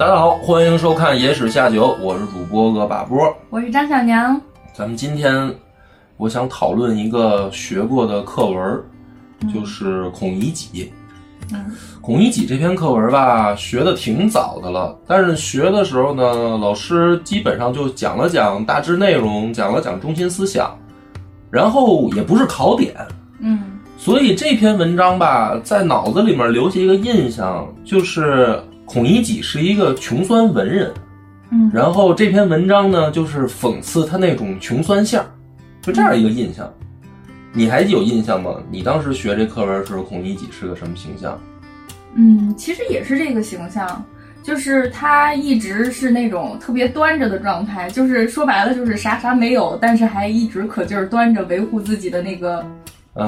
大家好，欢迎收看《野史下酒》，我是主播恶把波。我是张小娘。咱们今天我想讨论一个学过的课文，就是《孔乙己》。嗯《孔乙己》这篇课文吧，学的挺早的了，但是学的时候呢，老师基本上就讲了讲大致内容，讲了讲中心思想，然后也不是考点，嗯所以这篇文章吧，在脑子里面留下一个印象，就是孔乙己是一个穷酸文人。嗯然后这篇文章呢，就是讽刺他那种穷酸相，就这样一个印象。你还有印象吗？你当时学这课文时候，孔乙己是个什么形象？嗯，其实也是这个形象，就是他一直是那种特别端着的状态，就是说白了就是啥啥没有，但是还一直可劲儿端着，维护自己的那个啊，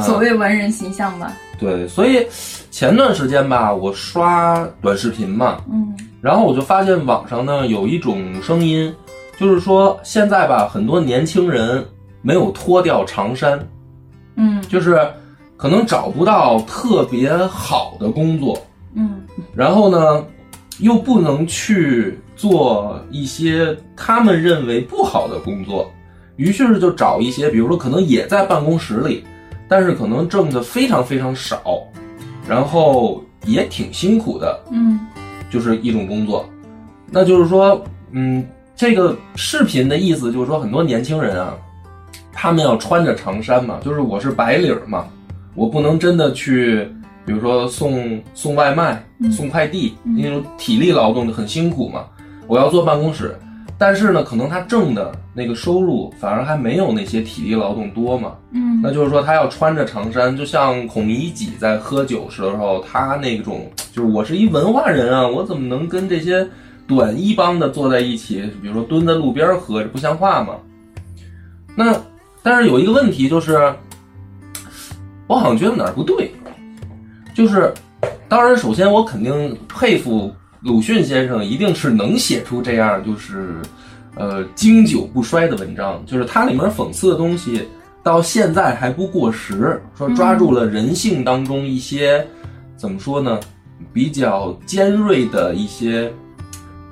所谓文人形象吧。对，所以前段时间吧，我刷短视频嘛，嗯。然后我就发现网上呢有一种声音，就是说现在吧，很多年轻人没有脱掉长衫，嗯。就是可能找不到特别好的工作，嗯。然后呢，又不能去做一些他们认为不好的工作，于是就找一些，比如说可能也在办公室里，但是可能挣的非常非常少，然后也挺辛苦的，嗯就是一种工作。那就是说，嗯，这个视频的意思就是说，很多年轻人啊，他们要穿着长衫嘛，就是我是白领儿嘛，我不能真的去，比如说送送外卖、嗯送快递嗯那种体力劳动的很辛苦嘛，我要坐办公室。但是呢，可能他挣的那个收入反而还没有那些体力劳动多嘛，嗯那就是说，他要穿着长衫，就像孔乙己在喝酒时候，他那种就是我是一文化人啊，我怎么能跟这些短衣帮的坐在一起？比如说蹲在路边喝，这不像话嘛。那但是有一个问题就是，我好像觉得哪儿不对，就是当然，首先我肯定佩服鲁迅先生，一定是能写出这样就是呃经久不衰的文章，就是它里面讽刺的东西。到现在还不过时，说抓住了人性当中一些、怎么说呢，比较尖锐的一些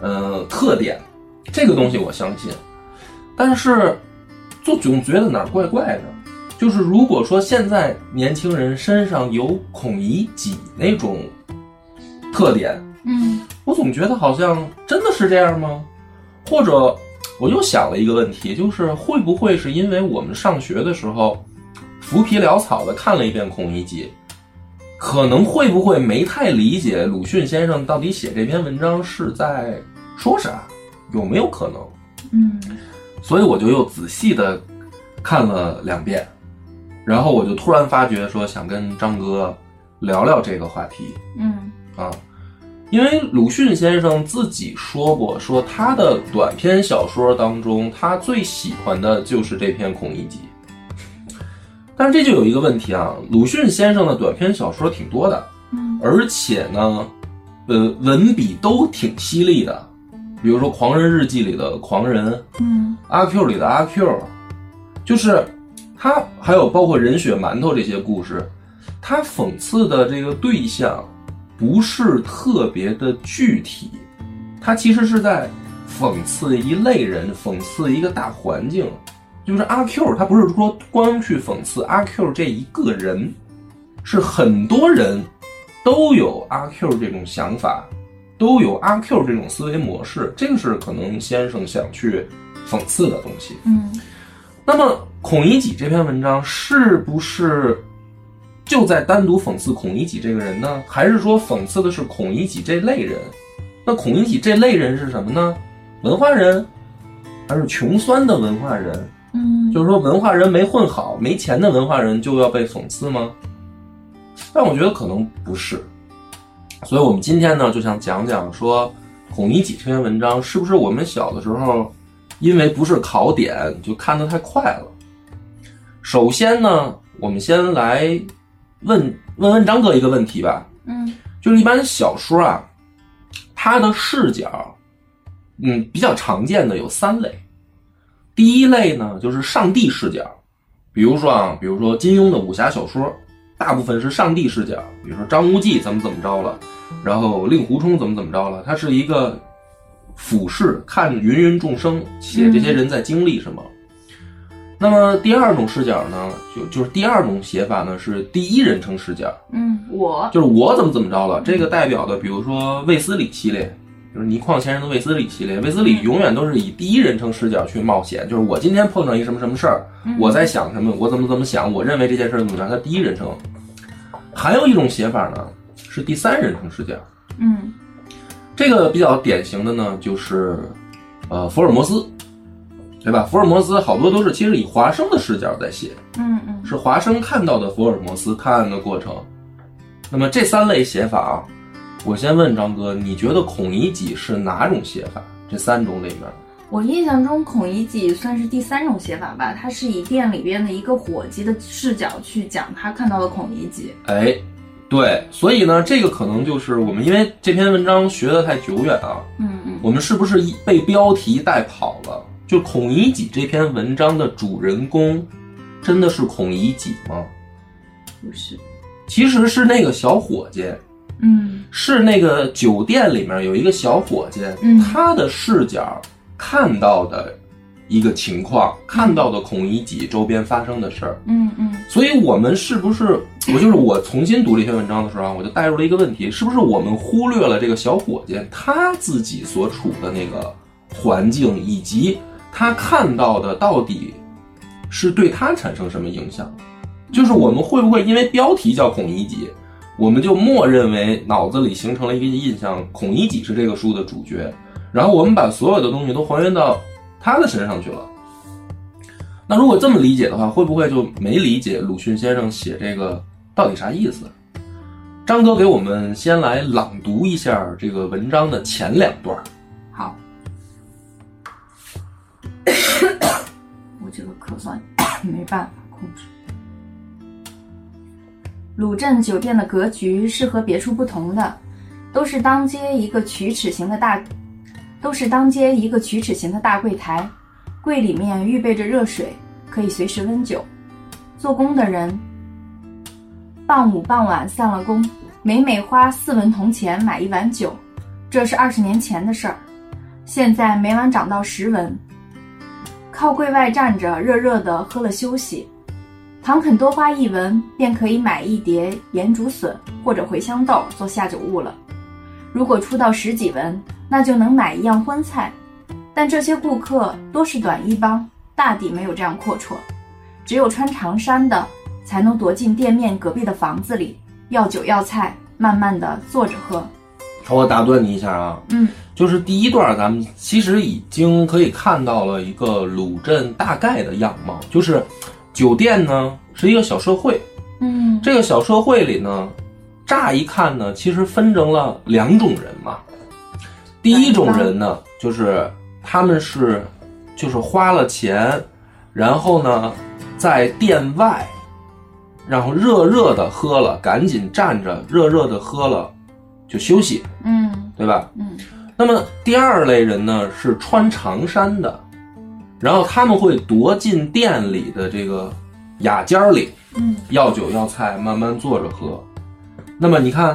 呃特点，这个东西我相信。但是就总觉得哪儿怪怪的，就是如果说现在年轻人身上有孔乙己那种特点，嗯我总觉得好像真的是这样吗？或者我又想了一个问题，就是会不会是因为我们上学的时候浮皮潦草的看了一遍孔乙己，可能会不会没太理解鲁迅先生到底写这篇文章是在说啥？有没有可能？嗯所以我就又仔细的看了两遍，然后我就突然发觉说想跟张哥聊聊这个话题。嗯啊，因为鲁迅先生自己说过，说他的短篇小说当中，他最喜欢的就是这篇《孔乙己》。但是这就有一个问题啊，鲁迅先生的短篇小说挺多的，嗯。而且呢，呃，文笔都挺犀利的，比如说《狂人日记》里的狂人，嗯。阿 Q 里的阿 Q，就是他还有包括人血馒头这些故事，他讽刺的这个对象不是特别的具体，他其实是在讽刺一类人，讽刺一个大环境。就是阿 Q，他不是说光去讽刺阿 Q 这一个人，是很多人都有阿 Q 这种想法，都有阿 Q 这种思维模式，这个是可能先生想去讽刺的东西。嗯那么孔乙己这篇文章是不是就在单独讽刺孔乙己这个人呢？还是说讽刺的是孔乙己这类人？那孔乙己这类人是什么呢？文化人，还是穷酸的文化人？嗯就是说文化人没混好，没钱的文化人就要被讽刺吗？但我觉得可能不是。所以我们今天呢，就想讲讲说孔乙己这篇文章是不是我们小的时候因为不是考点就看得太快了。首先呢，我们先来问问问张哥一个问题吧，嗯。就是一般小说啊，它的视角，嗯，比较常见的有三类。第一类呢，就是上帝视角，比如说啊，比如说金庸的武侠小说，大部分是上帝视角，比如说张无忌怎么怎么着了，然后令狐冲怎么怎么着了，他是一个俯视看芸芸众生，写这些人在经历什么。那么第二种视角呢，就就是第二种写法呢是第一人称视角，嗯，我就是我怎么怎么着了。这个代表的，比如说卫斯理系列，就是倪匡先生的卫斯理系列。卫斯理永远都是以第一人称视角去冒险，就是我今天碰上一什么什么事儿，我在想什么，我怎么怎么想，我认为这件事儿怎么着，他第一人称。还有一种写法呢，是第三人称视角。嗯这个比较典型的呢，就是呃福尔摩斯，对吧？福尔摩斯好多都是其实以华生的视角在写，嗯嗯是华生看到的福尔摩斯探案的过程。那么这三类写法啊，我先问张哥，你觉得孔乙己是哪种写法？这三种里面，我印象中孔乙己算是第三种写法吧，他是以店里边的一个伙计的视角去讲他看到的孔乙己。哎，对，所以呢，这个可能就是我们因为这篇文章学的太久远啊，嗯嗯我们是不是一被标题带跑了？就孔乙己这篇文章的主人公，真的是孔乙己吗？不是，其实是那个小伙计，嗯是那个酒店里面有一个小伙计，嗯他的视角看到的一个情况，看到的孔乙己周边发生的事儿。嗯嗯所以，我们是不是我就是我重新读这篇文章的时候啊，我就带入了一个问题：是不是我们忽略了这个小伙计他自己所处的那个环境，以及他看到的到底是对他产生什么影响？就是我们会不会因为标题叫孔乙己，我们就默认为脑子里形成了一个印象，孔乙己是这个书的主角，然后我们把所有的东西都还原到他的身上去了。那如果这么理解的话，会不会就没理解鲁迅先生写这个到底啥意思？张哥给我们先来朗读一下这个文章的前两段。我这个咳嗽 没办法控制。鲁镇酒店的格局是和别处不同的，都是当街一个曲尺形的大，都是当街一个曲尺形的大柜台，柜里面预备着热水，可以随时温酒。做工的人傍午傍晚散了工，每每花四文铜钱买一碗酒，这是二十年前的事儿。现在每碗涨到十文，靠柜外站着，热热的喝了休息。唐肯多花一文，便可以买一碟盐竹笋或者茴香豆做下酒物了。如果出到十几文，那就能买一样荤菜。但这些顾客多是短衣帮，大抵没有这样阔绰。只有穿长衫的，才能躲进店面隔壁的房子里，要酒要菜，慢慢的坐着喝。我打断你一下啊，嗯就是第一段，咱们其实已经可以看到了一个鲁镇大概的样貌，就是酒店呢是一个小社会，嗯这个小社会里呢，乍一看呢，其实分成了两种人嘛。第一种人呢，就是他们是就是花了钱，然后呢在店外，然后热热的喝了，赶紧站着热热的喝了就休息，嗯对吧？嗯那么第二类人呢是穿长衫的，然后他们会躲进店里的这个雅间儿里，嗯要酒要菜，慢慢坐着喝。那么你看，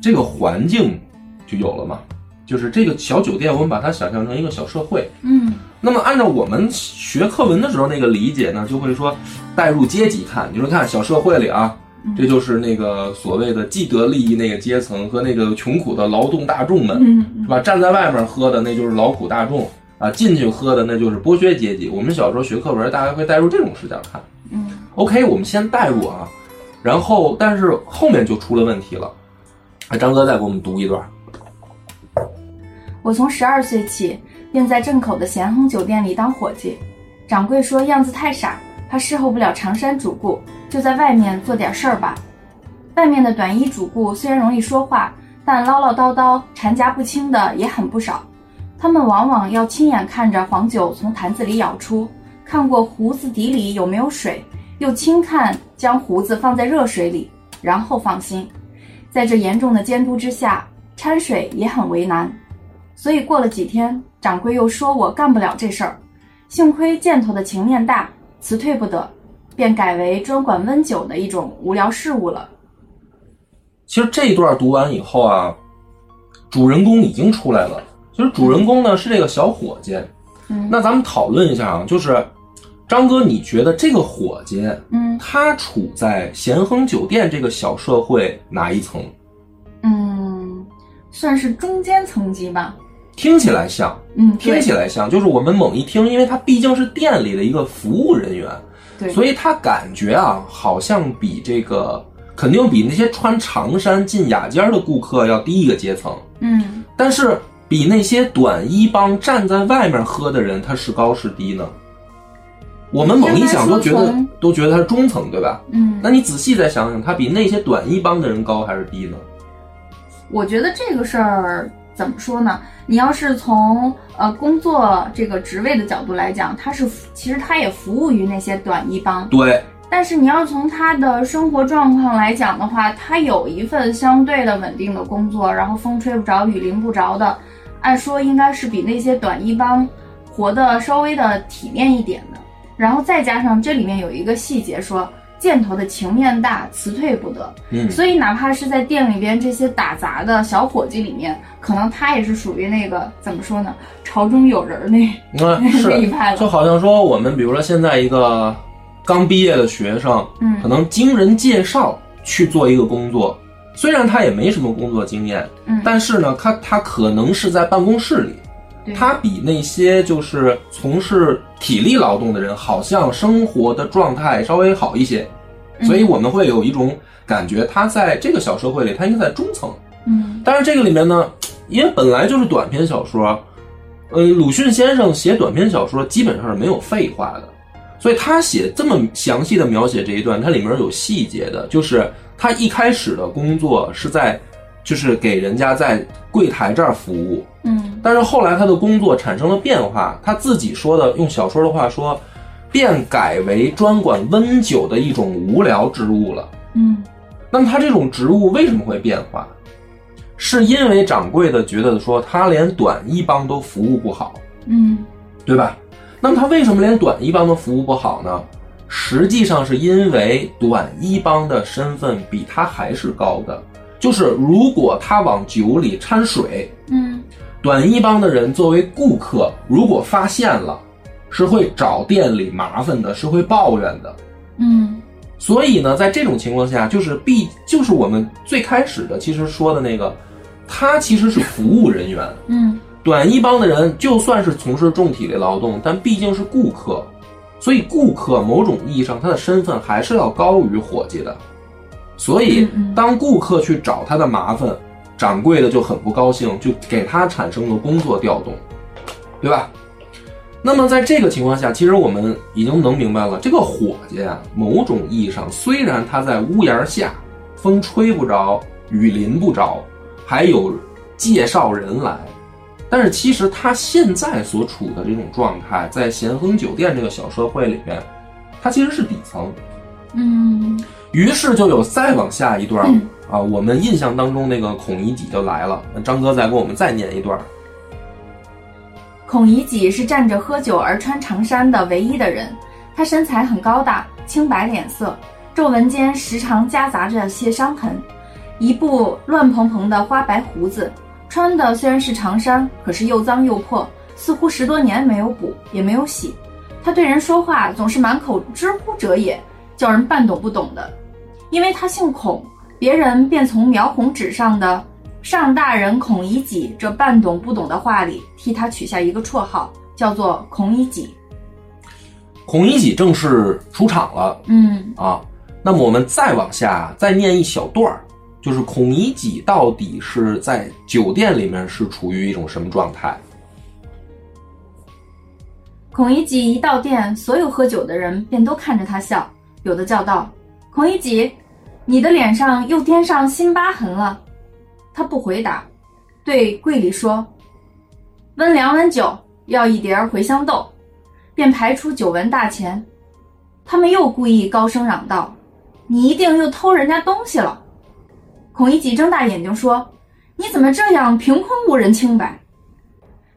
这个环境就有了嘛，就是这个小酒店，我们把它想象成一个小社会。嗯那么按照我们学课文的时候那个理解呢，就会说带入阶级看，你说看小社会里啊，这就是那个所谓的既得利益那个阶层和那个穷苦的劳动大众们，嗯是吧？站在外面喝的那就是劳苦大众啊，进去喝的那就是剥削阶级。我们小时候学课文，大概会带入这种视角看。嗯 OK，我们先带入啊，然后但是后面就出了问题了。哎，张哥再给我们读一段。我从十二岁起便在镇口的咸亨酒店里当伙计，掌柜说样子太傻，他侍候不了长衫主顾，就在外面做点事儿吧。外面的短衣主顾虽然容易说话，但唠唠叨叨、缠夹不清的也很不少。他们往往要亲眼看着黄酒从坛子里舀出，看过胡子底里有没有水，又轻看将胡子放在热水里，然后放心。在这严重的监督之下，掺水也很为难。所以过了几天，掌柜又说我干不了这事儿，幸亏箭头的情面大，辞退不得，便改为专管温酒的一种无聊事务了。其实这一段读完以后啊，主人公已经出来了，其实主人公呢是这个小伙计。嗯那咱们讨论一下啊，就是张哥，你觉得这个伙计嗯他处在咸亨酒店这个小社会哪一层？嗯，算是中间层级吧。听起来像，嗯，听起来像，就是我们猛一听，因为他毕竟是店里的一个服务人员，对，所以他感觉啊，好像比这个肯定比那些穿长衫进雅间的顾客要低一个阶层，嗯但是比那些短衣帮站在外面喝的人，他是高是低呢？我们猛一想都觉得都觉得他是中层，对吧？嗯，那你仔细再想想，他比那些短衣帮的人高还是低呢？我觉得这个事儿怎么说呢？你要是从呃工作这个职位的角度来讲，他是服其实他也服务于那些短衣帮，对，但是你要从他的生活状况来讲的话，他有一份相对的稳定的工作，然后风吹不着雨淋不着的，按说应该是比那些短衣帮活得稍微的体面一点的。然后再加上这里面有一个细节说，箭头的情面大，辞退不得。嗯，所以哪怕是在店里边这些打杂的小伙计里面，可能他也是属于那个怎么说呢，朝中有人那 那那一，派了。就好像说我们比如说现在一个刚毕业的学生，嗯可能经人介绍去做一个工作，虽然他也没什么工作经验，嗯，但是呢，他他可能是在办公室里，对他比那些就是从事体力劳动的人，好像生活的状态稍微好一些，嗯。所以我们会有一种感觉，他在这个小社会里，他应该在中层。嗯。但是这个里面呢，因为本来就是短篇小说，呃，鲁迅先生写短篇小说基本上是没有废话的，所以他写这么详细的描写这一段，它里面有细节的，就是他一开始的工作是在，就是给人家在柜台这儿服务，嗯但是后来他的工作产生了变化，他自己说的，用小说的话说，便改为专管温酒的一种无聊之物了。嗯那么他这种职务为什么会变化？是因为掌柜的觉得说他连短衣帮都服务不好，嗯对吧？那么他为什么连短衣帮都服务不好呢？实际上是因为短衣帮的身份比他还是高的，就是如果他往酒里掺水，嗯短衣帮的人作为顾客，如果发现了，是会找店里麻烦的，是会抱怨的。嗯所以呢，在这种情况下，就是必就是我们最开始的其实说的那个，他其实是服务人员。嗯短衣帮的人就算是从事重体力劳动，但毕竟是顾客，所以顾客某种意义上他的身份还是要高于伙计的。所以当顾客去找他的麻烦，掌柜的就很不高兴，就给他产生了工作调动，对吧？那么在这个情况下，其实我们已经能明白了，这个伙计啊，某种意义上虽然他在屋檐下，风吹不着，雨淋不着，还有介绍人来，但是其实他现在所处的这种状态，在咸亨酒店这个小社会里面，他其实是底层。嗯于是就有再往下一段、嗯 啊，我们印象当中那个孔乙己就来了。那张哥再给我们再念一段。孔乙己是站着喝酒而穿长衫的唯一的人，他身材很高大，青白脸色，皱纹间时常夹杂着些伤痕，一部乱蓬蓬的花白胡子，穿的虽然是长衫，可是又脏又破，似乎十多年没有补也没有洗。他对人说话总是满口知乎者也，叫人半懂不懂的。因为他姓孔，别人便从描红纸上的“上大人孔乙己”这半懂不懂的话里，替他取下一个绰号，叫做孔乙己。孔乙己正式出场了嗯啊。那么我们再往下再念一小段儿，就是孔乙己到底是在酒店里面是处于一种什么状态？孔乙己一到店，所有喝酒的人便都看着他笑，有的叫道：“孔乙己，你的脸上又添上新疤痕了。”他不回答，对柜里说：“温两碗酒，要一碟茴香豆。”便排出酒文大钱。他们又故意高声嚷道：“你一定又偷人家东西了！”孔乙己睁大眼睛说：“你怎么这样凭空误人清白？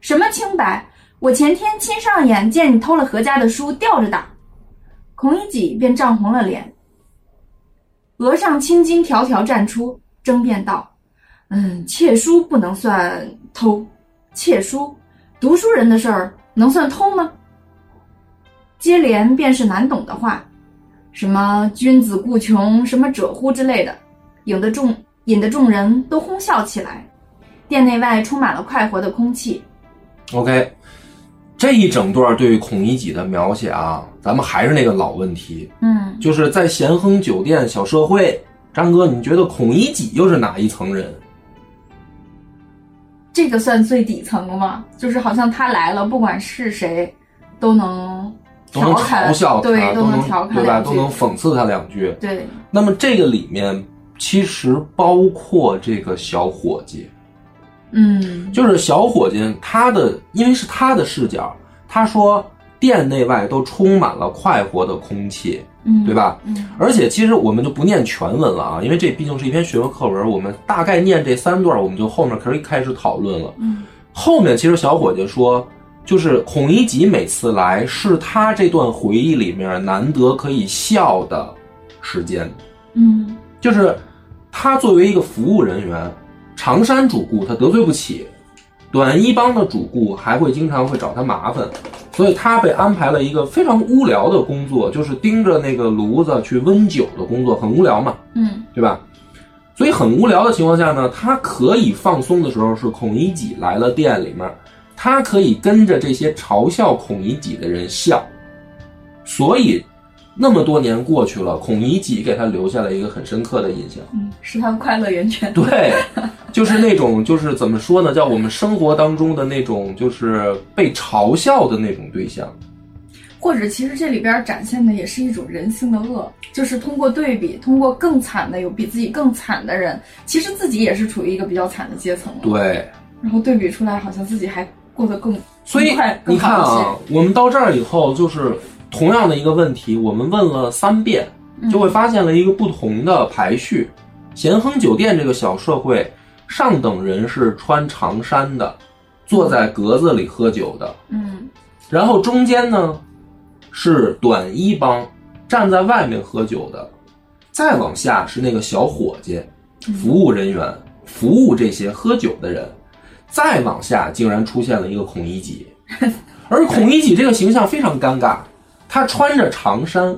什么清白？我前天亲上眼见你偷了何家的书，吊着打。”孔乙己便涨红了脸，额上青筋条条绽出，争辩道：“嗯，窃书不能算偷，窃书，读书人的事儿能算偷吗？接连便是难懂的话，什么君子固穷，什么者乎之类的，引得众引得众人都哄笑起来。店内外充满了快活的空气。OK，这一整段对孔乙己的描写啊，咱们还是那个老问题，嗯，就是在咸亨酒店小社会，张哥，你觉得孔乙己又是哪一层人？这个算最底层了吗？就是好像他来了，不管是谁，都能都能嘲笑他，对，都能调侃对吧？都能讽刺他两句。对，那么这个里面其实包括这个小伙计，嗯，就是小伙计他的，因为是他的视角，他说店内外都充满了快活的空气，嗯，对？吧？嗯而且其实我们就不念全文了啊，因为这毕竟是一篇学科课文，我们大概念这三段，我们就后面可以开始讨论了。嗯后面其实小伙计说，就是孔乙己每次来是他这段回忆里面难得可以笑的时间，嗯就是他作为一个服务人员，常山主顾他得罪不起，短衣帮的主顾还会经常会找他麻烦，所以他被安排了一个非常无聊的工作，就是盯着那个炉子去温酒的工作，很无聊嘛。嗯对吧？所以很无聊的情况下呢，他可以放松的时候是孔乙己来了店里面，他可以跟着这些嘲笑孔乙己的人笑，所以那么多年过去了，孔乙己给他留下了一个很深刻的印象。嗯，是他的快乐源泉。对，就是那种就是怎么说呢，叫我们生活当中的那种就是被嘲笑的那种对象。或者其实这里边展现的也是一种人性的恶，就是通过对比，通过更惨的有比自己更惨的人，其实自己也是处于一个比较惨的阶层了。对，然后对比出来，好像自己还过得更所以你看啊，我们到这儿以后，就是同样的一个问题，我们问了三遍，就会发现了一个不同的排序。咸亨酒店这个小社会，上等人是穿长衫的，坐在格子里喝酒的，嗯。然后中间呢是短衣帮，站在外面喝酒的，再往下是那个小伙计，服务人员，服务这些喝酒的人，再往下竟然出现了一个孔乙己，而孔乙己这个形象非常尴尬，他穿着长衫，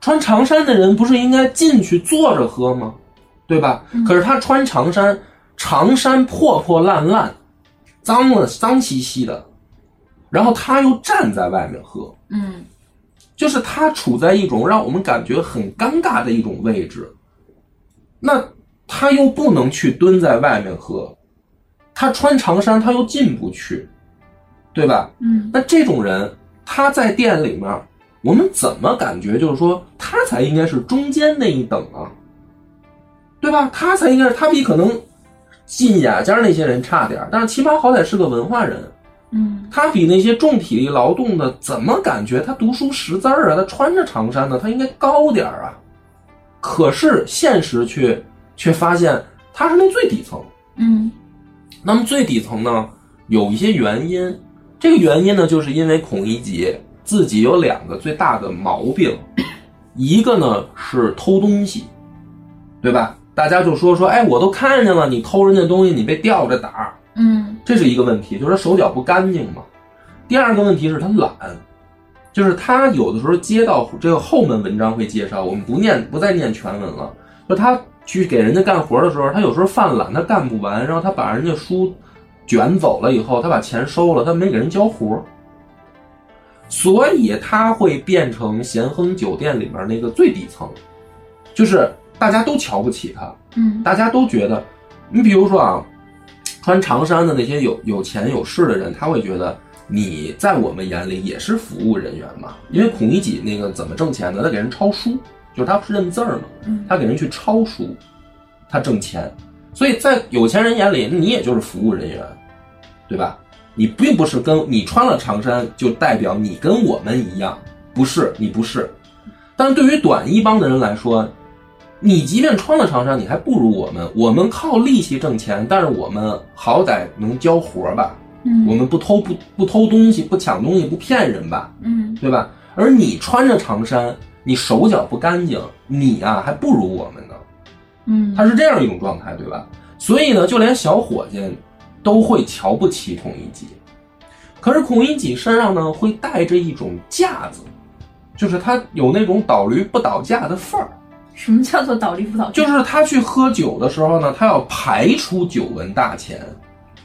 穿长衫的人不是应该进去坐着喝吗？对吧？可是他穿长衫，长衫破破烂烂，脏了脏兮兮的，然后他又站在外面喝，嗯。就是他处在一种让我们感觉很尴尬的一种位置，那他又不能去蹲在外面喝，他穿长衫他又进不去，对吧？嗯。那这种人他在店里面，我们怎么感觉就是说他才应该是中间那一等啊，对吧？他才应该是他比可能进雅间那些人差点儿，但是起码好歹是个文化人。嗯他比那些重体力劳动的，怎么感觉他读书识字儿啊？他穿着长衫呢，他应该高点儿啊。可是现实却却发现他是那最底层。嗯那么最底层呢，有一些原因。这个原因呢，就是因为孔乙己自己有两个最大的毛病，一个呢是偷东西，对吧？大家就说说，哎，我都看见了，你偷人家东西，你被吊着打，嗯这是一个问题，就是他手脚不干净嘛。第二个问题是他懒，就是他有的时候接到这个后门文章会介绍，我们不念不再念全文了。就他去给人家干活的时候，他有时候犯懒，他干不完，然后他把人家书卷走了以后，他把钱收了，他没给人交活，所以他会变成咸亨酒店里面那个最底层，就是大家都瞧不起他，嗯大家都觉得，你比如说啊，穿长衫的那些有有钱有势的人，他会觉得你在我们眼里也是服务人员嘛。因为孔乙己那个怎么挣钱呢？他给人抄书，就是他不是认字儿嘛，嗯他给人去抄书，他挣钱。所以在有钱人眼里，你也就是服务人员，对吧？你并不是跟你穿了长衫就代表你跟我们一样，不是，你不是。但是对于短衣帮的人来说，你即便穿了长衫，你还不如我们。我们靠力气挣钱，但是我们好歹能交活吧？嗯我们不偷不不偷东西，不抢东西，不骗人吧？嗯对吧？而你穿着长衫，你手脚不干净，你啊还不如我们呢。嗯，他是这样一种状态，对吧？所以呢，就连小伙计都会瞧不起孔乙己。可是孔乙己身上呢，会带着一种架子，就是他有那种倒驴不倒架的范儿。什么叫做倒驴不倒？就是他去喝酒的时候呢，他要排出酒文大钱，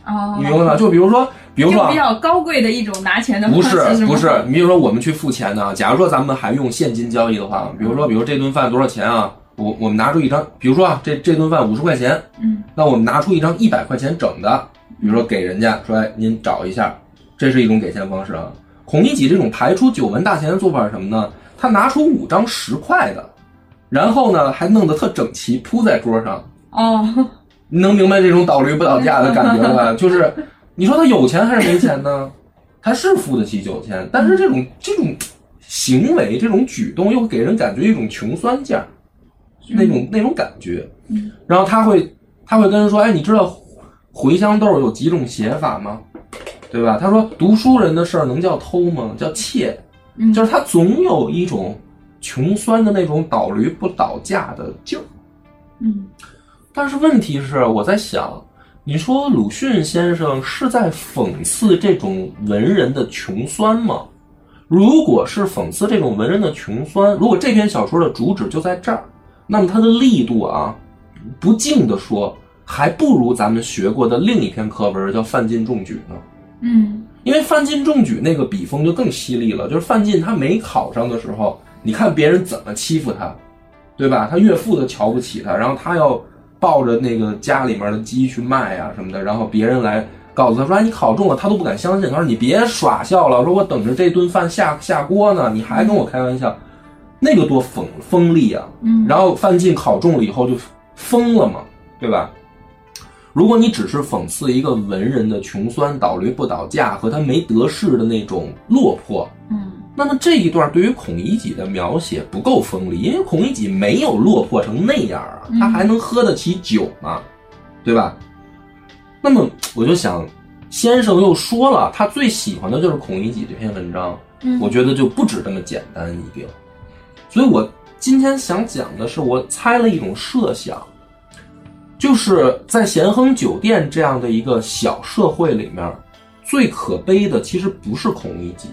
哦，你明白吗？就比如说，比如说啊比较高贵的一种拿钱的方不式，是吗是不是，你比如说我们去付钱呢，假如说咱们还用现金交易的话，比如说，比如这顿饭多少钱啊？我我们拿出一张，比如说啊，这这顿饭五十块钱，嗯那我们拿出一张一百块钱整的，比如说给人家说，哎，您找一下，这是一种给钱方式啊。孔乙己这种排出九文大钱的做法是什么呢？他拿出五张十块的，然后呢还弄得特整齐铺在桌上，哦，你能明白这种倒驴不倒架的感觉吧？就是你说他有钱还是没钱呢？他是付得起酒钱，但是这种这种行为、这种举动又给人感觉一种穷酸劲儿，那种那种感觉。嗯然后他会他会跟人说：“哎，你知道茴香豆有几种写法吗？对吧？”他说：“读书人的事儿能叫偷吗？叫窃。”嗯就是他总有一种穷酸的那种倒驴不倒架的劲儿。嗯但是问题是，我在想，你说鲁迅先生是在讽刺这种文人的穷酸吗？如果是讽刺这种文人的穷酸，如果这篇小说的主旨就在这儿，那么它的力度啊，不敬的说，还不如咱们学过的另一篇课文叫《范进中举》呢。嗯因为范进中举那个笔锋就更犀利了，就是范进他没考上的时候，你看别人怎么欺负他，对吧？他岳父都瞧不起他，然后他要抱着那个家里面的鸡去卖啊什么的，然后别人来告诉他说：“哎，你考中了。”他都不敢相信，他说：“你别耍笑了，说我等着这顿饭下下锅呢，你还跟我开玩笑，那个多锋锋利啊！”嗯，然后范进考中了以后就疯了嘛，对吧？如果你只是讽刺一个文人的穷酸、倒驴不倒架和他没得势的那种落魄，嗯那么这一段对于孔乙己的描写不够锋利，因为孔乙己没有落魄成那样啊，他还能喝得起酒吗，对吧？那么我就想，先生又说了，他最喜欢的就是孔乙己这篇文章，嗯，我觉得就不止这么简单一定。所以我今天想讲的是，我猜了一种设想，就是在咸亨酒店这样的一个小社会里面，最可悲的其实不是孔乙己，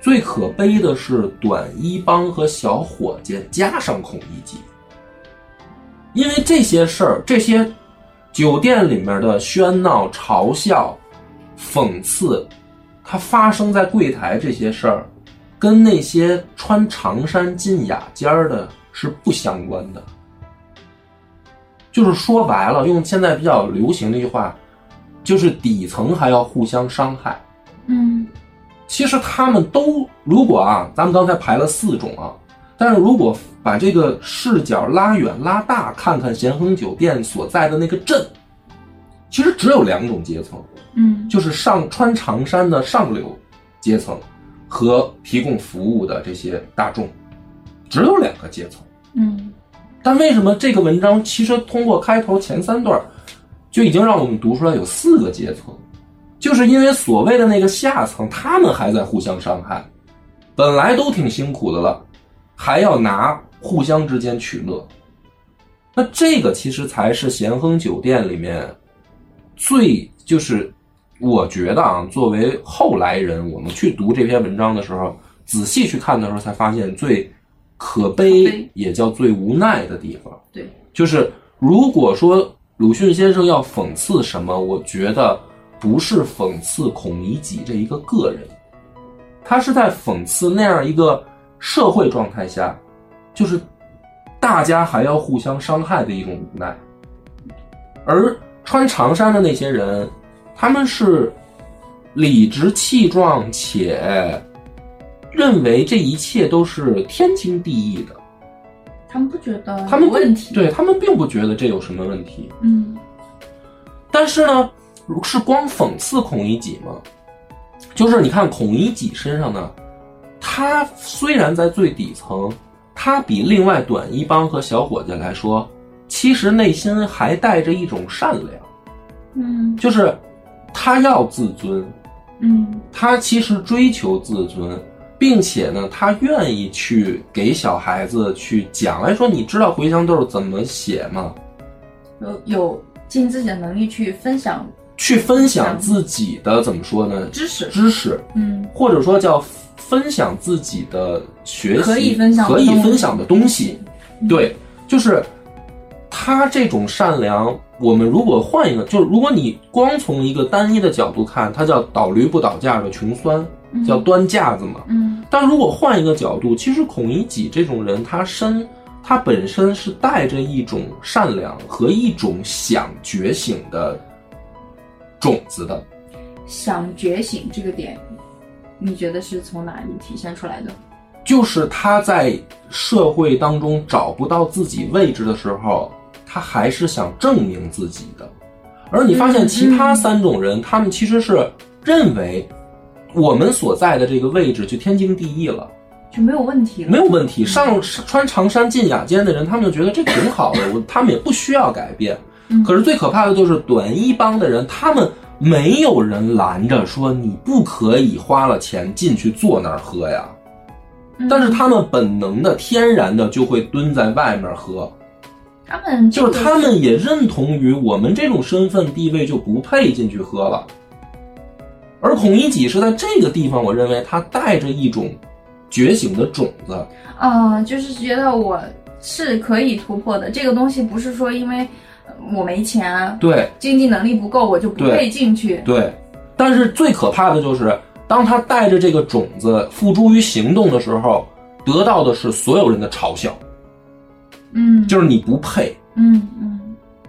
最可悲的是短衣帮和小伙计加上孔乙己，因为这些事儿，这些酒店里面的喧闹、嘲笑、讽刺，它发生在柜台这些事儿，跟那些穿长衫进雅间儿的是不相关的。就是说白了，用现在比较流行的一句话，就是底层还要互相伤害。嗯其实他们都，如果啊，咱们刚才排了四种啊，但是如果把这个视角拉远拉大，看看咸亨酒店所在的那个镇，其实只有两种阶层，嗯就是上穿长衫的上流阶层和提供服务的这些大众，只有两个阶层。嗯但为什么这个文章其实通过开头前三段，就已经让我们读出来有四个阶层，就是因为所谓的那个下层，他们还在互相伤害，本来都挺辛苦的了，还要拿互相之间取乐。那这个其实才是咸亨酒店里面最就是，我觉得啊，作为后来人，我们去读这篇文章的时候，仔细去看的时候，才发现最可悲也叫最无奈的地方。对，就是如果说鲁迅先生要讽刺什么，我觉得不是讽刺孔乙己这一个个人，他是在讽刺那样一个社会状态下，就是大家还要互相伤害的一种无奈。而穿长衫的那些人，他们是理直气壮且认为这一切都是天经地义的。他们不觉得他们问题，对他们并不觉得这有什么问题。嗯但是呢，是光讽刺孔乙己吗？就是你看孔乙己身上呢，他虽然在最底层，他比另外短衣帮和小伙计来说，其实内心还带着一种善良，嗯就是他要自尊，嗯他其实追求自尊，并且呢，他愿意去给小孩子去讲，哎说你知道茴香豆怎么写吗？有有尽自己的能力去分享去分享自己的怎么说呢？知识，知识，嗯或者说叫分享自己的学习，可以分享可以分享的东西。对，就是他这种善良，我们如果换一个，就是如果你光从一个单一的角度看，它叫倒驴不倒架的穷酸，叫端架子嘛。嗯但如果换一个角度，其实孔乙己这种人，他身他本身是带着一种善良和一种想觉醒的种子的。想觉醒这个点，你觉得是从哪里体现出来的？就是他在社会当中找不到自己位置的时候，他还是想证明自己的。而你发现其他三种人，他们其实是认为我们所在的这个位置就天经地义了，就没有问题了？没有问题。上穿长衫进雅间的人，他们就觉得这挺好的，我他们也不需要改变。嗯可是最可怕的就是短衣帮的人，他们没有人拦着说你不可以花了钱进去坐那儿喝呀。嗯但是他们本能的、天然的就会蹲在外面喝，他们就是他们也认同于我们这种身份地位就不配进去喝了。而孔乙己是在这个地方，我认为他带着一种觉醒的种子，嗯，就是觉得我是可以突破的。这个东西不是说因为呃我没钱，对经济能力不够，我就不配进去。对。但是最可怕的就是，当他带着这个种子付诸于行动的时候，得到的是所有人的嘲笑，嗯，就是你不配。嗯嗯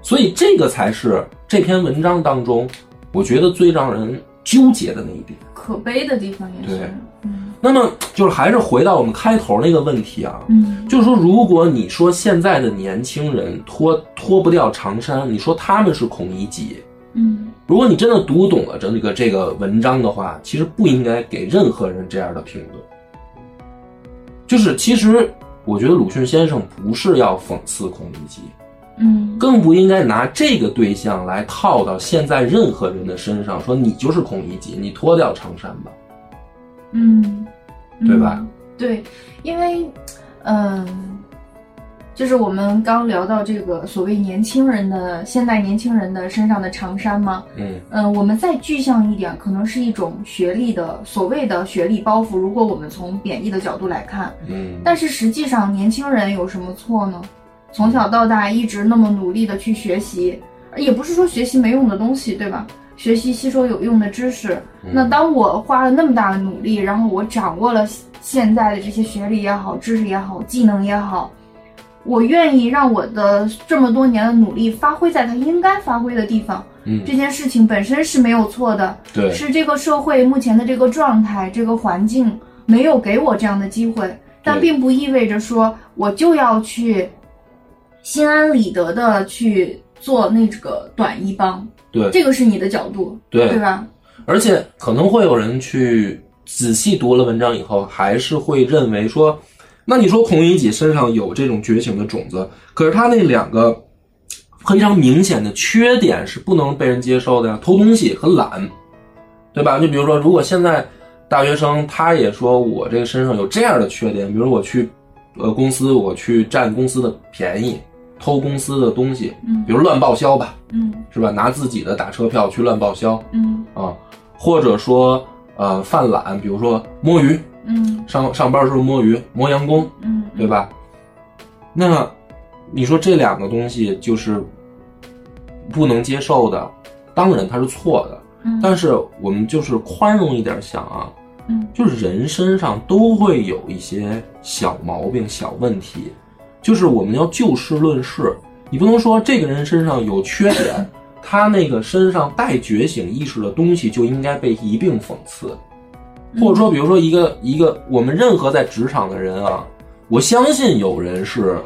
所以这个才是这篇文章当中，我觉得最让人纠结的那一点。可悲的地方也是对。嗯那么就是还是回到我们开头那个问题啊，嗯就是说，如果你说现在的年轻人脱脱不掉长衫，你说他们是孔乙己，嗯如果你真的读懂了这个这个文章的话，其实不应该给任何人这样的评论。就是其实我觉得鲁迅先生不是要讽刺孔乙己，嗯更不应该拿这个对象来套到现在任何人的身上，说你就是孔乙己，你脱掉长衫吧。嗯，对吧嗯？对，因为嗯。就是我们刚聊到这个所谓年轻人的现代年轻人的身上的长衫嘛，嗯嗯，我们再具象一点，可能是一种学历的所谓的学历包袱。如果我们从贬义的角度来看，嗯，但是实际上年轻人有什么错呢？从小到大一直那么努力的去学习，也不是说学习没用的东西，对吧？学习吸收有用的知识。那当我花了那么大的努力，然后我掌握了现在的这些学历也好、知识也好、技能也好，我愿意让我的这么多年的努力发挥在它应该发挥的地方。嗯这件事情本身是没有错的，对，是这个社会目前的这个状态、这个环境没有给我这样的机会，但并不意味着说我就要去心安理得的去做那个短衣帮。对这个是你的角度，对对吧？而且可能会有人去仔细读了文章以后，还是会认为说，那你说孔乙己身上有这种觉醒的种子，可是他那两个非常明显的缺点是不能被人接受的呀，偷东西和懒，对吧？就比如说，如果现在大学生他也说我这个身上有这样的缺点，比如我去呃公司我去占公司的便宜，偷公司的东西，嗯。比如乱报销吧，嗯。是吧？拿自己的打车票去乱报销。嗯。啊，或者说呃犯懒，比如说摸鱼，嗯。上上班时候摸鱼、磨洋工，嗯，对吧？那你说这两个东西就是不能接受的，当然它是错的，嗯。但是我们就是宽容一点想啊，嗯。就是人身上都会有一些小毛病、小问题，就是我们要就事论事，你不能说这个人身上有缺点，他那个身上带觉醒意识的东西就应该被一并讽刺，或者说，比如说一个一个我们任何在职场的人啊，我相信有人是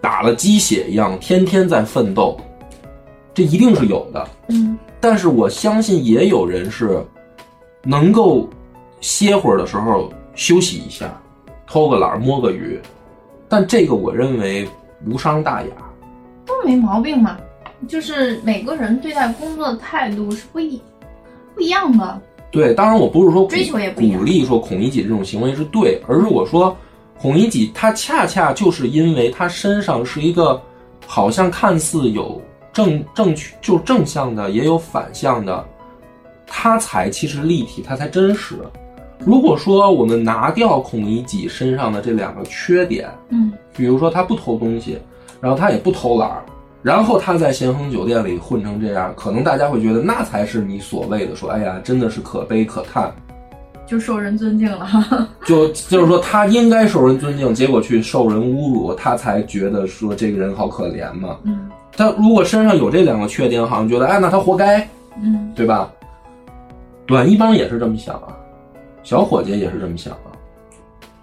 打了鸡血一样，天天在奋斗，这一定是有的。嗯。但是我相信也有人是能够歇会儿的时候休息一下，偷个懒儿摸个鱼，但这个我认为无伤大雅。都没毛病嘛。就是每个人对待工作的态度是不一不一样的。对，当然我不是说追求也不一样鼓励说孔乙己这种行为是对，而是我说孔乙己他恰恰就是因为他身上是一个好像看似有正正确就正向的，也有反向的，他才其实立体，他才真实。如果说我们拿掉孔乙己身上的这两个缺点，嗯比如说他不偷东西，然后他也不偷懒儿，然后他在咸亨酒店里混成这样，可能大家会觉得那才是你所谓的说，哎呀，真的是可悲可叹。就受人尊敬了。就就是说他应该受人尊敬，结果去受人侮辱，他才觉得说这个人好可怜嘛。嗯他如果身上有这两个缺点，好像觉得哎，那他活该，嗯对吧？短一帮也是这么想啊，小伙计也是这么想的，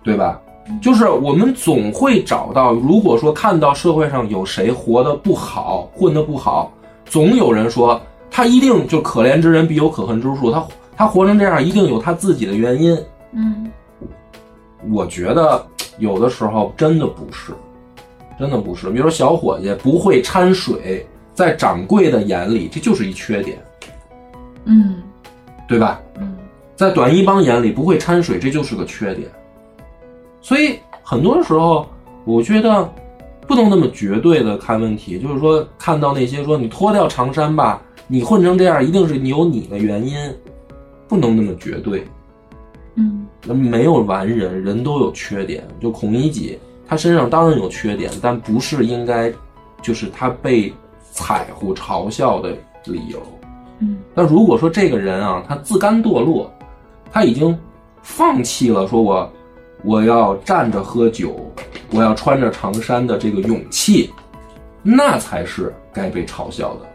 对吧？就是我们总会找到，如果说看到社会上有谁活得不好、混得不好，总有人说他一定就可怜之人必有可恨之处，他他活成这样一定有他自己的原因。嗯我觉得有的时候真的不是，真的不是。比如说小伙计不会掺水，在掌柜的眼里这就是一缺点，嗯对吧？嗯在短衣帮眼里不会掺水，这就是个缺点。所以很多时候，我觉得不能那么绝对的看问题。就是说，看到那些说你脱掉长衫吧，你混成这样，一定是你有你的原因，不能那么绝对。嗯那没有完人，人都有缺点。就孔乙己，他身上当然有缺点，但不是应该，就是他被踩乎嘲笑的理由。嗯那如果说这个人啊，他自甘堕落，他已经放弃了说我我要站着喝酒，我要穿着长衫的这个勇气，那才是该被嘲笑的。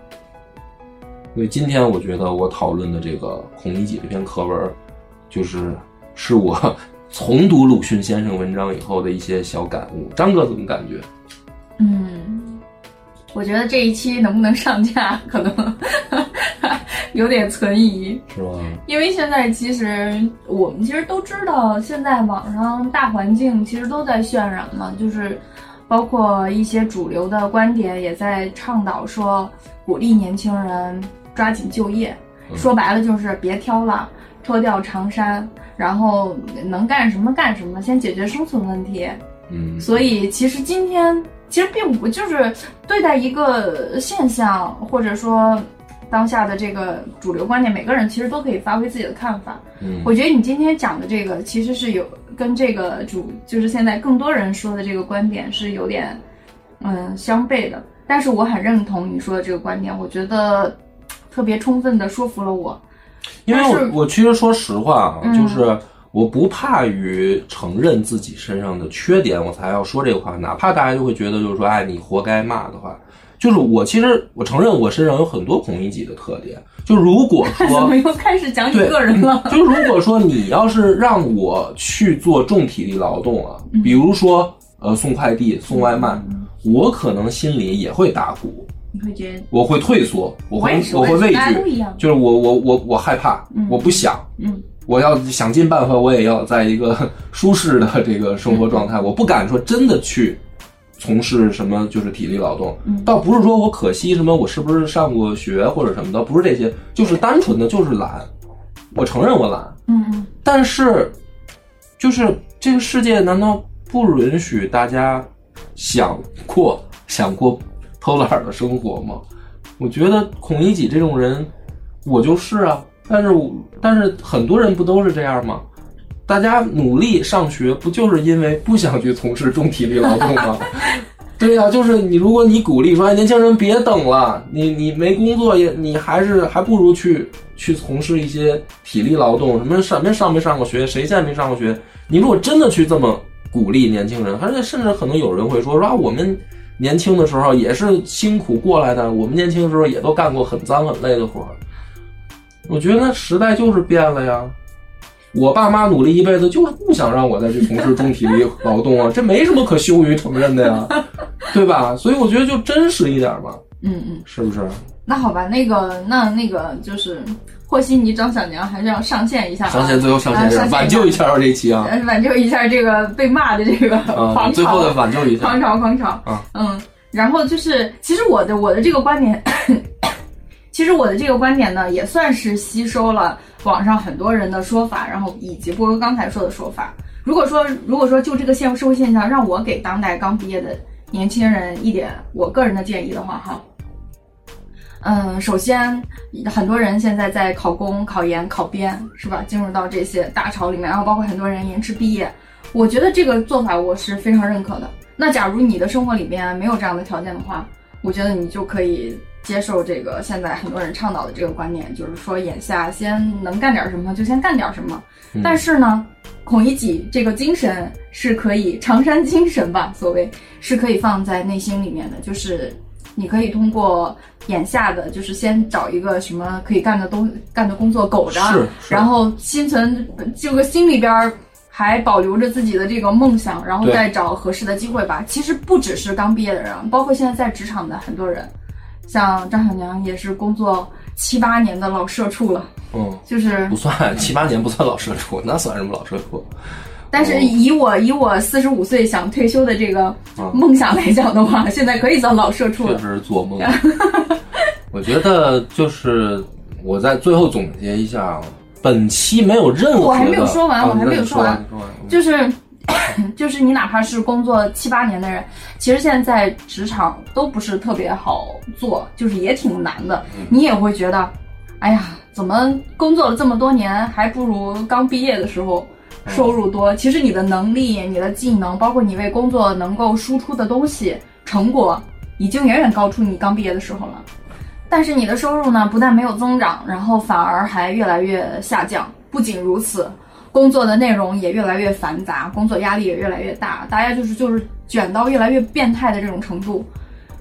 所以今天我觉得我讨论的这个孔乙己这篇课文，就是是我 重读鲁迅先生文章以后的一些小感悟。张哥怎么感觉？嗯，我觉得这一期能不能上架，可能 有点存疑。是吗？因为现在其实我们其实都知道，现在网上大环境其实都在渲染嘛，就是包括一些主流的观点也在倡导说，鼓励年轻人抓紧就业。嗯说白了就是别挑了，脱掉长衫，然后能干什么干什么，先解决生存问题。嗯，所以其实今天其实并不就是对待一个现象，或者说当下的这个主流观点，每个人其实都可以发挥自己的看法。嗯我觉得你今天讲的这个其实是有跟这个主就是现在更多人说的这个观点是有点嗯相悖的，但是我很认同你说的这个观点，我觉得特别充分的说服了我。因为我我其实说实话啊，嗯就是我不怕于承认自己身上的缺点，我才要说这个话，哪怕大家就会觉得就是说，哎，你活该骂的话，就是我其实我承认我身上有很多孔乙己的特点，就如果 怎说么又开始讲你个人了？就如果说你要是让我去做重体力劳动啊，嗯。比如说呃送快递、送外卖，我可能心里也会打鼓，你会觉得我会退缩，我会我会畏惧，就是我我我我害怕，我不想。嗯我要想尽办法，我也要在一个 舒适的这个生活状态。我不敢说真的去从事什么就是体力劳动，嗯倒不是说我可惜什么，我是不是上过学或者什么的，不是这些，就是单纯的就是懒。我承认我懒，但是就是这个世界难道不允许大家想过想过偷懒的生活吗？我觉得孔乙己这种人，我就是啊。但是我但是很多人不都是这样吗？大家努力上学，不就是因为不想去从事重体力劳动吗？对呀、就是你，如果你鼓励说，哎，年轻人别等了，你你没工作也，你还是还不如去去从事一些体力劳动，什么什么上没上过学，谁现在没上过学？你如果真的去这么鼓励年轻人，而且甚至可能有人会说说啊，我们年轻的时候也是辛苦过来的，我们年轻的时候也都干过很脏很累的活儿。我觉得时代就是变了呀。我爸妈努力一辈子，就是不想让我再去从事重体力劳动啊，这没什么可羞于承认的呀，对吧？所以我觉得就真实一点嘛，嗯嗯，是不是？那好吧，那个那那个就是和稀泥张小娘还是要上线一下、啊，上线最后上线挽救一下这一期啊，呃挽救一下这个 被骂的这个狂啊，潮，最后的挽救一下。狂潮狂潮。啊，嗯，然后就是其实我的我的这个观点，其实我的这个观点呢，也算是吸收了网上很多人的说法，然后以及波哥刚才说的说法。如果说如果说就这个现社会现象，让我给当代刚毕业的年轻人一点我个人的建议的话，哈，嗯，首先很多人现在在考公、考研、考编，是吧？进入到这些大潮里面，然后包括很多人延迟毕业，我觉得这个做法我是非常认可的。那假如你的生活里面没有这样的条件的话，我觉得你就可以接受这个现在很多人倡导的这个观念，就是说眼下先能干点什么就先干点什么。但是呢，孔乙己这个精神是可以常山精神吧，所谓是可以放在内心里面的，就是你可以通过眼下的，就是先找一个什么可以干的东干的工作苟着，然后心存这个心里边儿还保留着自己的这个梦想，然后再找合适的机会吧。其实不只是刚毕业的人，包括现在在职场的很多人，像张小娘也是工作七八年的老社畜了，嗯，就是不算七八年不算老社畜，那算什么老社畜？但是以我以我四十五岁想退休的这个嗯梦想来讲的话，现在可以算老社畜了。确实是做梦。我觉得就是我在最后总结一下，本期没有任何，我还没有说完啊我还没有说说完就是就是你哪怕是工作七八年的人，其实现在职场都不是特别好做，就是也挺难的。你也会觉得，哎呀，怎么工作了这么多年，还不如刚毕业的时候收入多？其实你的能力、你的技能，包括你为工作能够输出的东西、成果，已经远远高出你刚毕业的时候了。但是你的收入呢，不但没有增长，然后反而还越来越下降。不仅如此，工作的内容也越来越繁杂，工作压力也越来越大，大家就是就是卷到越来越变态的这种程度。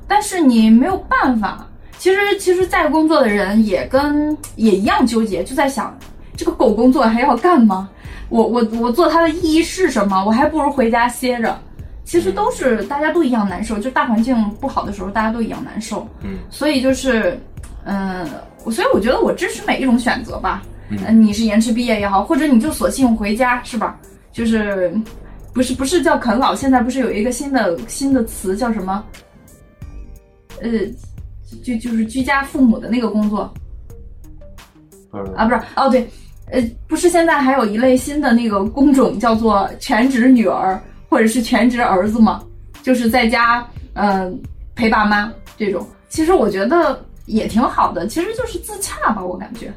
但是你没有办法，其实其实，在工作的人也跟也一样纠结，就在想，这个狗工作还要干吗？我我我做它的意义是什么？我还不如回家歇着。其实都是大家都一样难受，就大环境不好的时候，大家都一样难受。嗯，所以就是，嗯，我所以我觉得我支持每一种选择吧。嗯你是延迟毕业也好，或者你就索性回家，是吧？就是不是不是叫啃老，现在不是有一个新的新的词叫什么？呃，就就是居家父母的那个工作啊，不是哦，对，呃，不是现在还有一类新的那个工种叫做全职女儿或者是全职儿子嘛，就是在家嗯、呃陪爸妈这种。其实我觉得也挺好的，其实就是自洽吧，我感觉，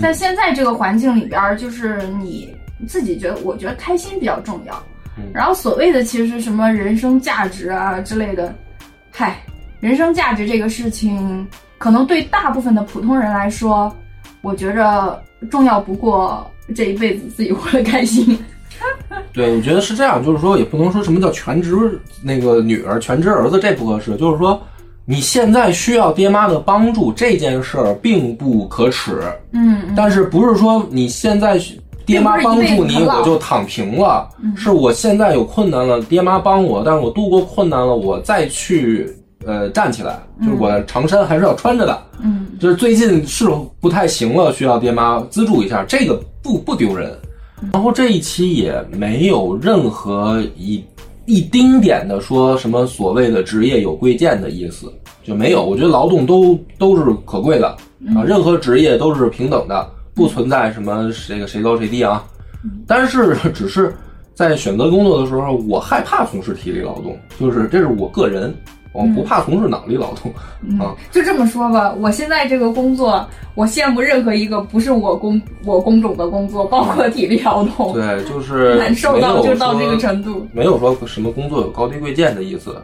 在现在这个环境里边儿，就是你自己觉得，我觉得开心比较重要。然后所谓的其实什么人生价值啊之类的，嗨，人生价值这个事情，可能对大部分的普通人来说，我觉着重要不过这一辈子自己活得开心。对，我觉得是这样，就是说也不能说什么叫全职那个女儿、全职儿子，这不合适。就是说，你现在需要爹妈的帮助这件事儿并不可耻，嗯嗯但是不是说你现在爹妈帮助你我就躺平了？是我现在有困难了，爹妈帮我，但是我度过困难了，我再去呃站起来，就是我长衫还是要穿着的。嗯，就是最近是不太行了，需要爹妈资助一下，这个不不丢人。然后这一期也没有任何一一丁点的说什么所谓的职业有贵贱的意思，就没有。我觉得劳动都都是可贵的啊，任何职业都是平等的，不存在什么这个谁高谁低啊。但是只是在选择工作的时候，我害怕从事体力劳动，就是这是我个人，我不怕从事脑力劳动啊。就这么说吧，我现在这个工作，我羡慕任何一个不是我工我工种的工作，包括体力劳动，对，就 是 难受到就到这个程度。没有说什么工作有高低贵贱的意思。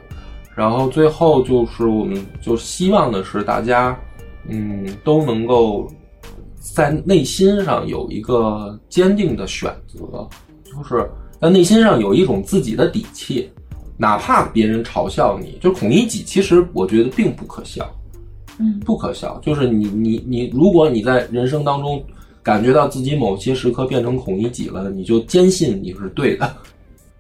然后最后就是我们就希望的是大家，嗯，都能够在内心上有一个坚定的选择，就是在内心上有一种自己的底气，哪怕别人嘲笑你，就孔乙己，其实我觉得并不可笑。嗯不可笑，就是你你你，如果你在人生当中感觉到自己某些时刻变成孔乙己了，你就坚信你是对的，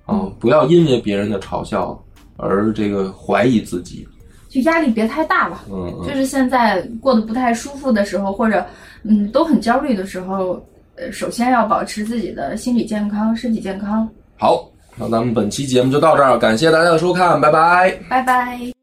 啊，不要因为别人的嘲笑而这个怀疑自己，就压力别太大吧。嗯嗯，就是现在过得不太舒服的时候，或者嗯都很焦虑的时候，呃，首先要保持自己的心理健康、身体健康。好，那咱们本期节目就到这儿，感谢大家的收看，拜拜。拜拜。